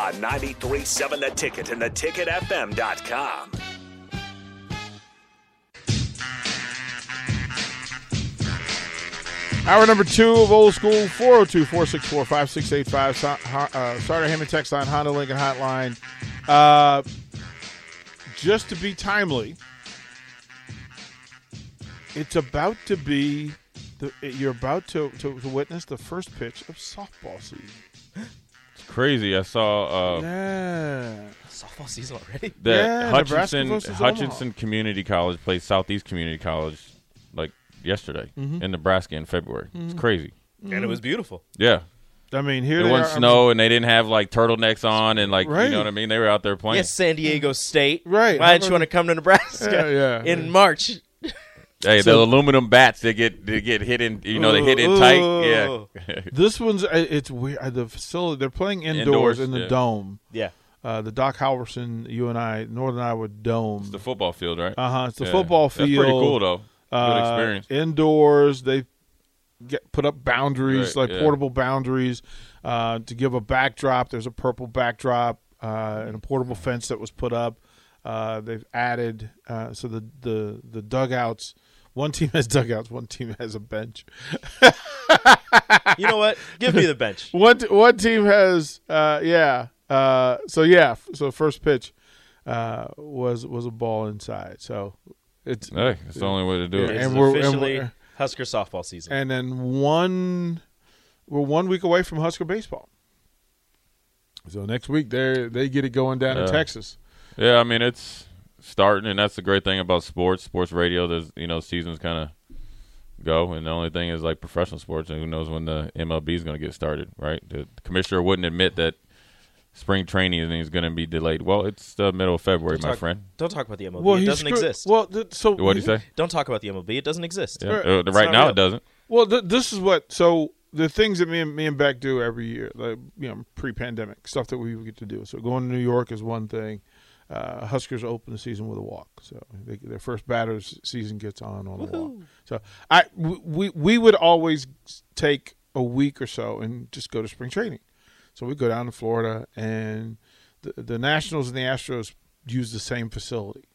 On 93.7 The Ticket and theticketfm.com. Hour number two of Old School, 402 464 5685. uh, Starter Hammond Text Line, Honda Lincoln Hotline. Uh, just to be timely, it's about to be, the, you're about to, to, to witness the first pitch of softball season. It's crazy. I saw uh, Yeah. Softball season already. that Yeah, Hutchinson Hutchinson Omaha. Community College played Southeast Community College like yesterday Mm-hmm. in Nebraska in February. It's crazy. And it was beautiful. Yeah. I mean, here It wasn't are. snow and they didn't have like turtlenecks on and like Right. you know what I mean. They were out there playing. Yes, San Diego State. Right. Why didn't you want to come to Nebraska Yeah, yeah. in March? Hey, So- the aluminum bats they get they get hit in you know they hit in tight. Yeah. This one's, uh, it's weird. Uh, The facility, they're playing indoors, Indoors, in the yeah. dome. Yeah. Uh, the Doc Halverson, you and I, Northern Iowa Dome. It's the football field, right? Uh huh. It's the Yeah. football That's field. pretty cool though. Good Uh, experience. Indoors, they get put up boundaries, Right, like yeah. portable boundaries, uh, to give a backdrop. There's a purple backdrop uh, and a portable fence that was put up. Uh, they've added uh, so the, the the dugouts. One team has dugouts. One team has a bench. You know what? Give me the bench. One t- one team has uh, yeah. Uh, so yeah. So first pitch uh, was was a ball inside. So it's Hey, it's the only way to do Yeah, it. It's and we're- and officially we're- Husker softball season. and then one we're one week away from Husker baseball. So next week they they get it going down in Texas. Yeah, I mean it's starting, and that's the great thing about sports, sports radio. There's you know seasons kind of go, and the only thing is like professional sports, and who knows when the MLB is going to get started, right? The commissioner wouldn't admit that spring training is going to be delayed. Well, it's the middle of February, Don't my talk- friend. Don't talk about the MLB. it he doesn't screw- exist. Well, th- so What do you say? don't talk about the MLB. It doesn't exist. Yeah. Right. Uh, right now, real. it doesn't. Well, th- this is what so the things that me and me and Beck do every year, like you know, pre-pandemic stuff that we get to do. So going to New York is one thing. Uh, Huskers open the season with a walk, so they, their first batters season gets on on a walk. So I we we would always take a week or so and just go to spring training. So we go down to Florida, and the, the Nationals and the Astros use the same facility.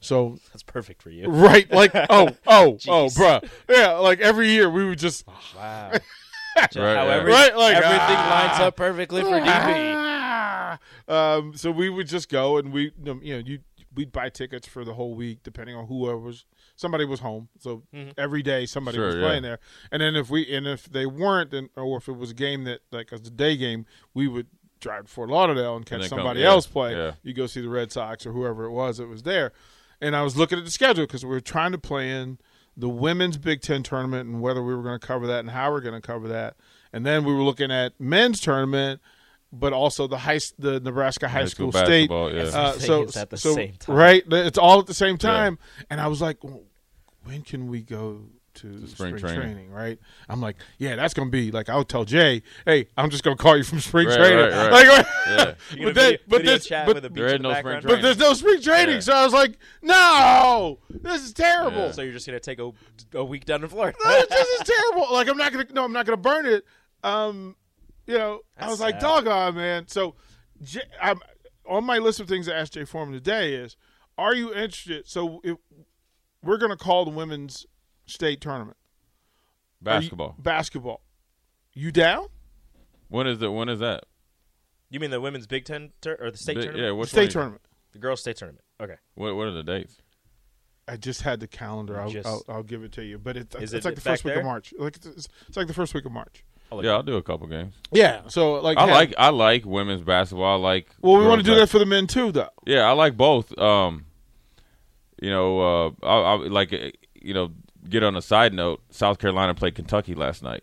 So That's perfect for you. right, like oh oh oh, Jeez. bruh, yeah, like every year we would just Wow. Right, How yeah. Right, like, everything ah. lines up perfectly for DB. Ah! Um, so we would just go and we, you know, you we'd buy tickets for the whole week, depending on whoever was. Somebody was home, so every day somebody Sure, was yeah. playing there. And then if we and if they weren't, then or if it was a game that like as a day game, we would drive to Fort Lauderdale and catch then come- somebody yeah, else play. yeah. You go see the Red Sox or whoever it was that was there. And I was looking at the schedule because we were trying to play in the women's Big Ten tournament and whether we were going to cover that and how we're going to cover that. And then we were looking at men's tournament, but also the high, the Nebraska high, High school, school state. basketball, yeah. Uh, so at the so- same time. right, it's all at the same time. And I was like, well, when can we go? To spring, spring training. training. right? I'm like, yeah, that's gonna be like. I'll tell Jay, hey, I'm just gonna call you from spring Right, training. right, right. Like, Yeah. But then, but this, but, with a beach There the no spring but there's no spring training, Yeah. so I was like, no, this is terrible. Yeah. So you're just gonna take a, a week down in Florida? No, this is terrible. Like I'm not gonna no, I'm not gonna burn it. Um, you know, I That's was like, sad. doggone man. So, J- I'm on my list of things to ask Jay Foreman today is, are you interested? So if we're gonna call the women's state tournament Are you- Basketball. basketball. You down? When is the when is that? You mean the women's Big Ten tur- or the state Big- tournament? Yeah, which state tournament. The girls' state tournament. Okay. What what are the dates? I just had the calendar. I'll, Just- I'll, I'll give it to you. But it's, it's it like the back first week there? of March. Like it's, it's like the first week of March. I'll Yeah, I'll do a couple games. Yeah. So like, I have- like I like women's basketball. I like. Well, we want to do that for the men too, though. Yeah, I like both. Um, you know, uh, I, I like uh, you know. Get on a side note. South Carolina played Kentucky last night.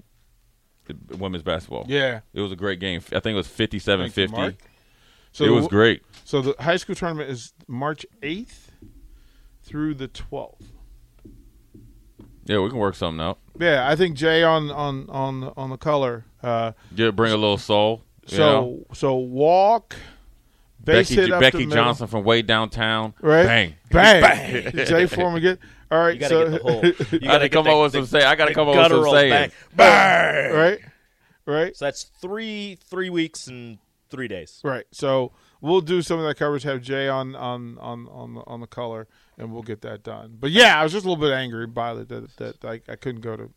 Women's basketball. Yeah. It was a great game. I think it was 57-50. So it the- was great. So the high school tournament is March eighth through the twelfth. Yeah, we can work something out. Yeah, I think Jay on on on on the color. Uh, Get bring a little soul. you know? so so walk, base Becky hit up Becky the Johnson from way downtown. right? Bang. bang, bang. Jay Foreman get all right. You gotta so get the whole. You gotta gotta come the- up with the- some say. I gotta come up with some guttural sayings. bang. Bang. right, right, So that's three three weeks and three days. right. So we'll do some of that coverage. Have Jay on on on on the, on the color, and we'll get that done. But yeah, I was just a little bit angry by it that that I, I couldn't go to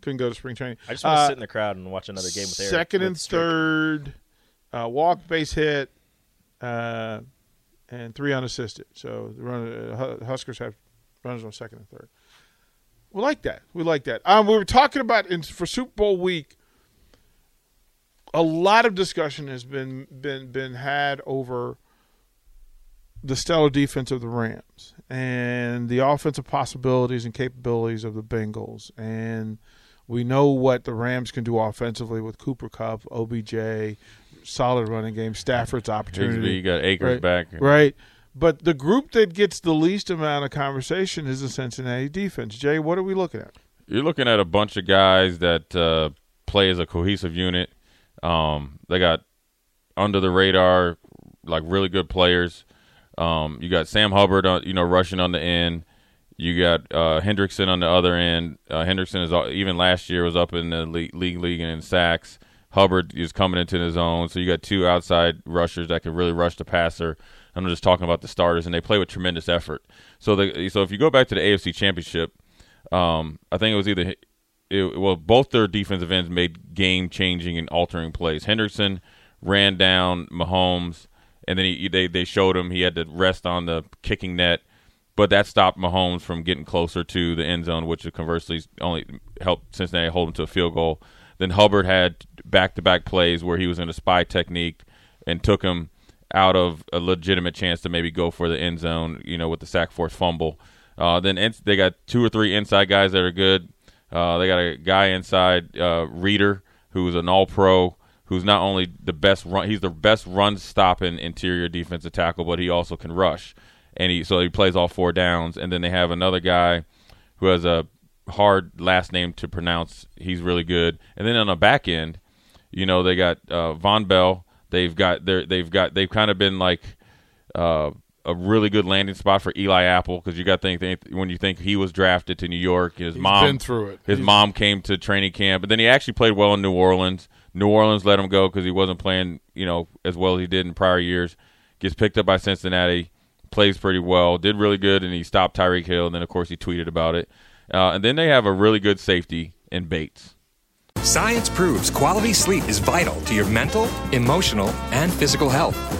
couldn't go to spring training. I just want to Uh, sit in the crowd and watch another game with Eric. Second with and Strick. third, uh, walk, base hit, uh, and three unassisted. So the run, uh, Huskers have runners on second and third. We like that. We like that. Um, we were talking about in, for Super Bowl week. A lot of discussion has been been been had over the stellar defense of the Rams and the offensive possibilities and capabilities of the Bengals. And we know what the Rams can do offensively with Cooper Kupp, OBJ, solid running game, Stafford's opportunity. you got Akers Right. back. Right. But the group that gets the least amount of conversation is the Cincinnati defense. Jay, what are we looking at? You're looking at a bunch of guys that uh, play as a cohesive unit. Um, they got under the radar, like really good players. Um, you got Sam Hubbard, on, you know, rushing on the end. You got uh, Hendrickson on the other end. Uh, Hendrickson is even last year was up in the league, league league and in sacks. Hubbard is coming into his own, so you got two outside rushers that can really rush the passer. I'm just talking about the starters, and they play with tremendous effort. So, the, so if you go back to the AFC Championship, um, I think it was either it, well, both their defensive ends made game changing and altering plays. Hendrickson ran down Mahomes, and then he, they they showed him he had to rest on the kicking net, but that stopped Mahomes from getting closer to the end zone, which conversely only helped Cincinnati hold him to a field goal. Then Hubbard had back to back plays where he was in a spy technique and took him out of a legitimate chance to maybe go for the end zone, you know, with the sack force fumble. Uh, then they got two or three inside guys that are good. Uh, they got a guy inside, uh, Reader, who's an All Pro, who's not only the best run, he's the best run stopping interior defensive tackle, but he also can rush, and he so he plays all four downs. And then they have another guy who has a hard last name to pronounce. He's really good. And then on the back end, you know, they got uh, Vonn Bell. They've got they they've got they've kind of been like uh, a really good landing spot for Eli Apple because you got to think, when you think he was drafted to New York, his mom been through it. His He's- mom came to training camp, but then he actually played well in New Orleans. New Orleans let him go because he wasn't playing, you know, as well as he did in prior years. Gets picked up by Cincinnati, plays pretty well, did really good, and he stopped Tyreek Hill. And then, of course, he tweeted about it. Uh, and then they have a really good safety in Bates. Science proves quality sleep is vital to your mental, emotional, and physical health.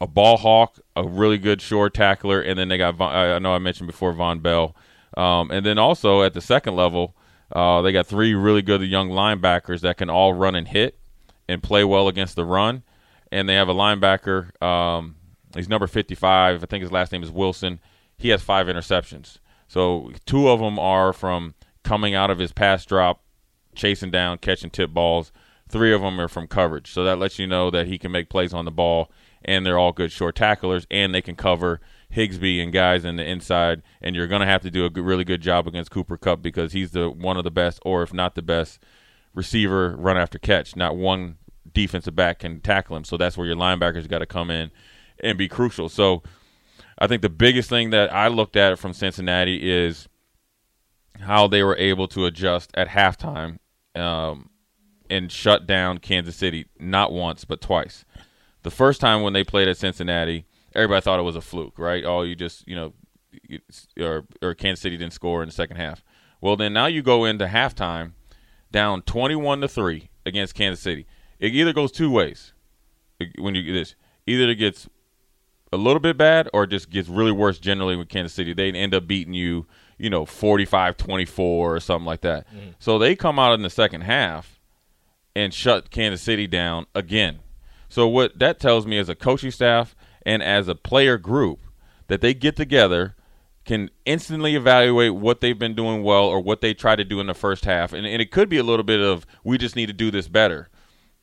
a ball hawk, a really good short tackler, and then they got Vonn, I know I mentioned before Vonn Bell, um, and then also at the second level, uh, they got three really good young linebackers that can all run and hit and play well against the run, and they have a linebacker. Um, he's number fifty-five. I think his last name is Wilson. He has five interceptions. So two of them are from coming out of his pass drop chasing down, catching tip balls. Three of them are from coverage. So that lets you know that he can make plays on the ball, and they're all good short tacklers, and they can cover Higbee and guys in the inside. And you're going to have to do a really good job against Cooper Kupp because he's the one of the best, or if not the best, receiver run after catch. Not one defensive back can tackle him. So that's where your linebackers got to come in and be crucial. So I think the biggest thing that I looked at from Cincinnati is how they were able to adjust at halftime um, and shut down Kansas City not once but twice. The first time when they played at Cincinnati, everybody thought it was a fluke, right? Oh, you just you know, you- or or Kansas City didn't score in the second half. Well, then now you go into halftime down twenty-one to three against Kansas City. It either goes two ways when you get this. Either it gets a little bit bad or it just gets really worse generally with Kansas City. They end up beating you, you know, 45-24 or something like that. Mm-hmm. So they come out in the second half and shut Kansas City down again. So what that tells me as a coaching staff and as a player group that they get together can instantly evaluate what they've been doing well or what they try to do in the first half. And, and it could be a little bit of we just need to do this better.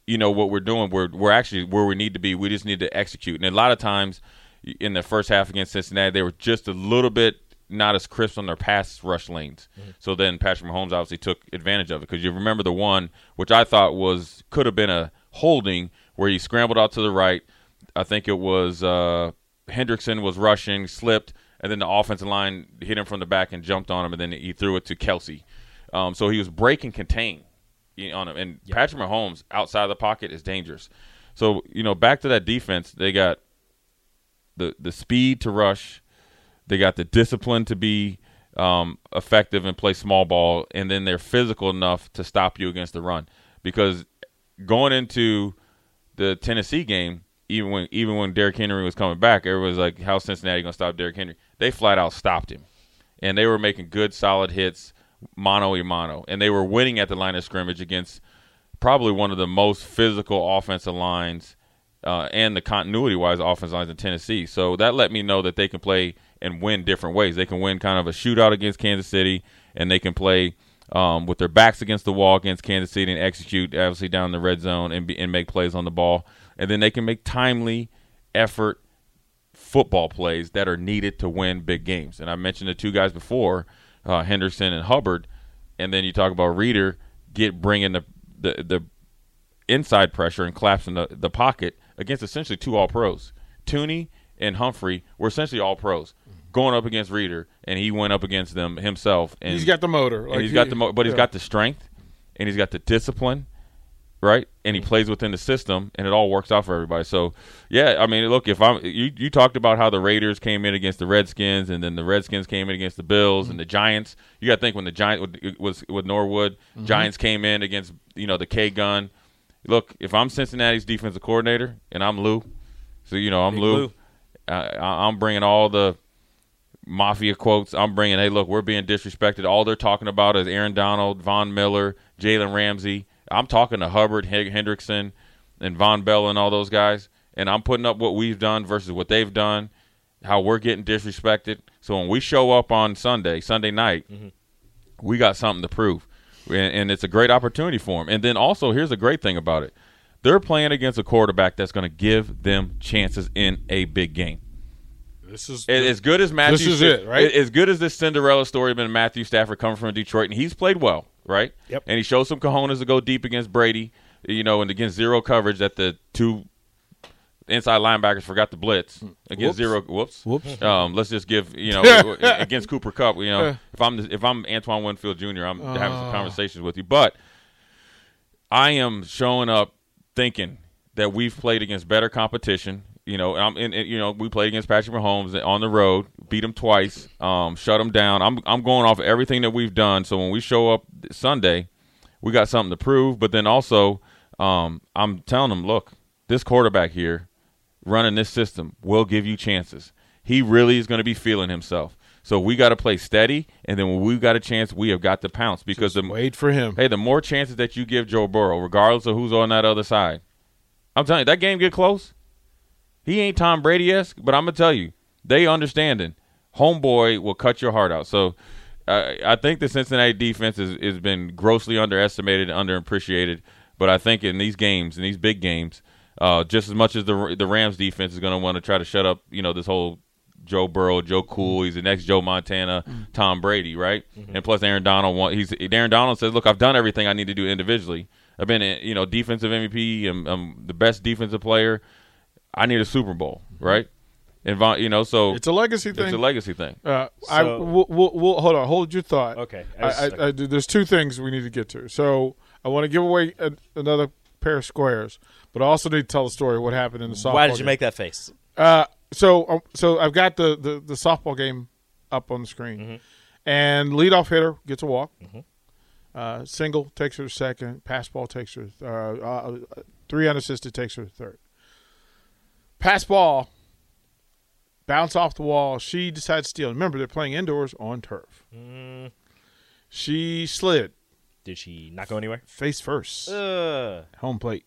You know what we're doing. We're we're actually where we need to be. We just need to execute. And a lot of times in the first half against Cincinnati, they were just a little bit not as crisp on their pass rush lanes. Mm-hmm. So then Patrick Mahomes obviously took advantage of it because you remember the one which I thought was could have been a holding where he scrambled out to the right. I think it was uh, Hendrickson was rushing, slipped, and then the offensive line hit him from the back and jumped on him, and then he threw it to Kelsey. Um, so he was breaking contain on him, and Patrick Mahomes outside of the pocket is dangerous. So you know, back to that defense, they got the the speed to rush, they got the discipline to be um, effective and play small ball, and then they're physical enough to stop you against the run. Because going into the Tennessee game, even when even when Derrick Henry was coming back, everybody was like, "How's Cincinnati going to stop Derrick Henry?" They flat out stopped him, and they were making good, solid hits, mano a mano, and they were winning at the line of scrimmage against probably one of the most physical offensive lines uh, and the continuity wise offensive lines in Tennessee. So that let me know that they can play and win different ways. They can win kind of a shootout against Kansas City, and they can play um, with their backs against the wall against Kansas City and execute obviously down the red zone and, be, and make plays on the ball. And then they can make timely effort football plays that are needed to win big games. And I mentioned the two guys before, uh, Henderson and Hubbard. And then you talk about Reader get bringing the the, the inside pressure and collapsing the, the pocket against essentially two all pros. Thuney and Humphrey were essentially all pros going up against Reader, and he went up against them himself. And He's got the motor. and Like he's he- got the mo- but he's yeah. got the strength and he's got the discipline right and he plays within the system and it all works out for everybody so yeah i mean look if i'm you, you talked about how the raiders came in against the redskins and then the redskins came in against the bills and the giants you got to think when the giant was with norwood mm-hmm. giants came in against you know the k gun look if i'm cincinnati's defensive coordinator and i'm lou so you know i'm Big lou, Lou. I- i'm bringing all the mafia quotes. I'm bringing, hey, look, we're being disrespected. All they're talking about is Aaron Donald, Von Miller, Jalen Ramsey. I'm talking to Hubbard, Hendrickson, and Vonn Bell and all those guys, and I'm putting up what we've done versus what they've done, how we're getting disrespected. So when we show up on Sunday, Sunday night, mm-hmm. we got something to prove, and, and it's a great opportunity for them. And then also, here's a great thing about it: they're playing against a quarterback that's going to give them chances in a big game. This is As- as good as Matthew, This is it, right? As good as this Cinderella story been Matthew Stafford coming from Detroit, and he's played well, right? Yep. And he showed some cojones to go deep against Brady, you know, and against zero coverage that the two inside linebackers forgot to blitz against Whoops. zero. Whoops. Whoops. Um, let's just give you know against Cooper Kupp. You know, if I'm if I'm Antoine Winfield Jr., I'm having Oh. some conversations with you, but I am showing up thinking that we've played against better competition. You know, I'm in, you know we played against Patrick Mahomes on the road, beat him twice, um, shut him down. I'm I'm going off everything that we've done. So when we show up Sunday, we got something to prove. But then also, um, I'm telling them, look, this quarterback here running this system will give you chances. He really is going to be feeling himself. So we got to play steady, and then when we got a chance, we have got to pounce because the wait for him. Hey, the more chances that you give Joe Burrow, regardless of who's on that other side, I'm telling you, that game get close. He ain't Tom Brady esque, but I'm gonna tell you, they understanding. Homeboy will cut your heart out. So, uh, I think the Cincinnati defense has has been grossly underestimated, and underappreciated. But I think in these games, in these big games, uh, just as much as the the Rams defense is going to want to try to shut up, you know, this whole Joe Burrow, Joe Cool, he's the next Joe Montana, Tom Brady, right? And plus Aaron Donald, want, he's Aaron Donald says, "Look, I've done everything I need to do individually. I've been, you know, defensive MVP, I'm, I'm the best defensive player. I need a Super Bowl, right? And Von, you know, so It's a legacy thing. it's a legacy thing. Uh, I we'll, we'll, we'll hold on, hold your thought. Okay. I, I, I, there's two things we need to get to. So I want to give away a, another pair of squares, but I also need to tell the story of what happened in the softball. Why did you game. make that face? Uh, so um, so I've got the, the the softball game up on the screen, Mm-hmm. and leadoff hitter gets a walk. Uh, single takes her to second. Pass ball takes her. Uh, uh, three unassisted takes her to third. Pass ball bounce off the wall. She decides to steal. Remember, they're playing indoors on turf. Mm. She slid Did she not go anywhere? face first, Uh, home plate,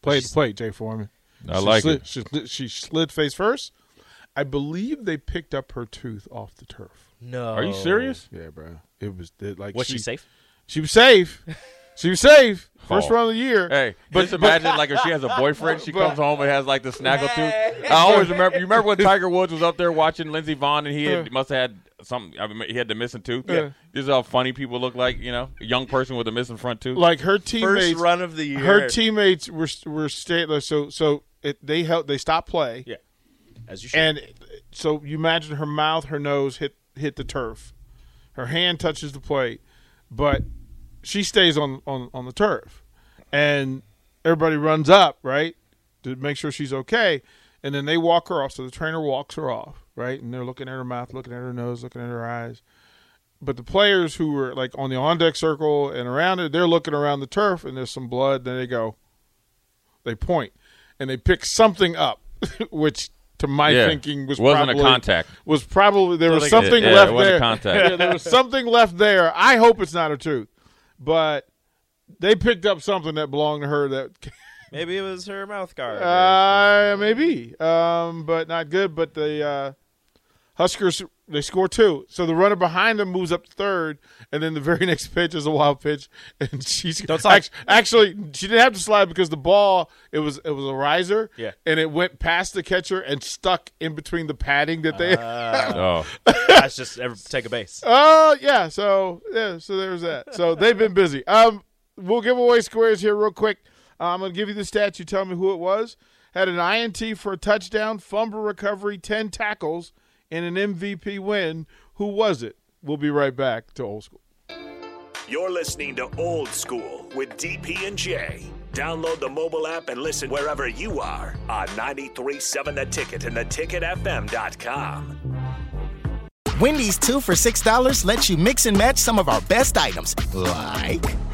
plate the plate. Jay Foreman. I She like slid, it. She, slid- she slid face first. I believe they picked up her tooth off the turf. no. Are you serious? Yeah, bro. It was it, like Was she safe? She was safe. She was safe. First Oh. round of the year. Hey, But- just imagine like if she has a boyfriend, she but- comes home and has like the snaggle tooth. I always remember. You remember when Tiger Woods was up there watching Lindsey Vonn and he had, Yeah. must have had something. I mean, he had the missing tooth. Yeah. This is how funny people look like. You know, a young person with a missing front tooth. Like her teammates. First teammates. run of the year. her teammates were were stateless. So so it, they helped. They stopped play. Yeah. As you should. And so you imagine her mouth, her nose hit hit the turf. Her hand touches the plate, but she stays on, on, on the turf. And everybody runs up, right, to make sure she's okay. And then they walk her off. So the trainer walks her off, right? And they're looking at her mouth, looking at her nose, looking at her eyes. But the players who were like on the on deck circle and around it, they're looking around the turf and there's some blood. Then they go, they point and they pick something up, which to my Yeah. thinking was Wasn't a contact. Was probably there was something Yeah, left there. contact. Yeah, there was something left there. I hope it's not a tooth, but they picked up something that belonged to her that Maybe it was her mouth guard. uh, maybe, um, but not good. But the uh, Huskers they score two, so the runner behind them moves up to third, and then the very next pitch is a wild pitch, and she's Don't slide. act- Actually, she didn't have to slide because the ball it was it was a riser, Yeah. and it went past the catcher and stuck in between the padding that they. oh, That's just ever take a base. Oh yeah, so yeah, so there's that. So they've been busy. Um, we'll give away squares here real quick. Uh, I'm gonna give you the stats. You tell me who it was. Had an INT for a touchdown, fumble recovery, ten tackles, and an MVP win. Who was it? We'll be right back to old school. You're listening to Old School with DP and J. Download the mobile app and listen wherever you are on 93.7 The Ticket and theticketfm.com. Wendy's two for $6 lets you mix and match some of our best items, like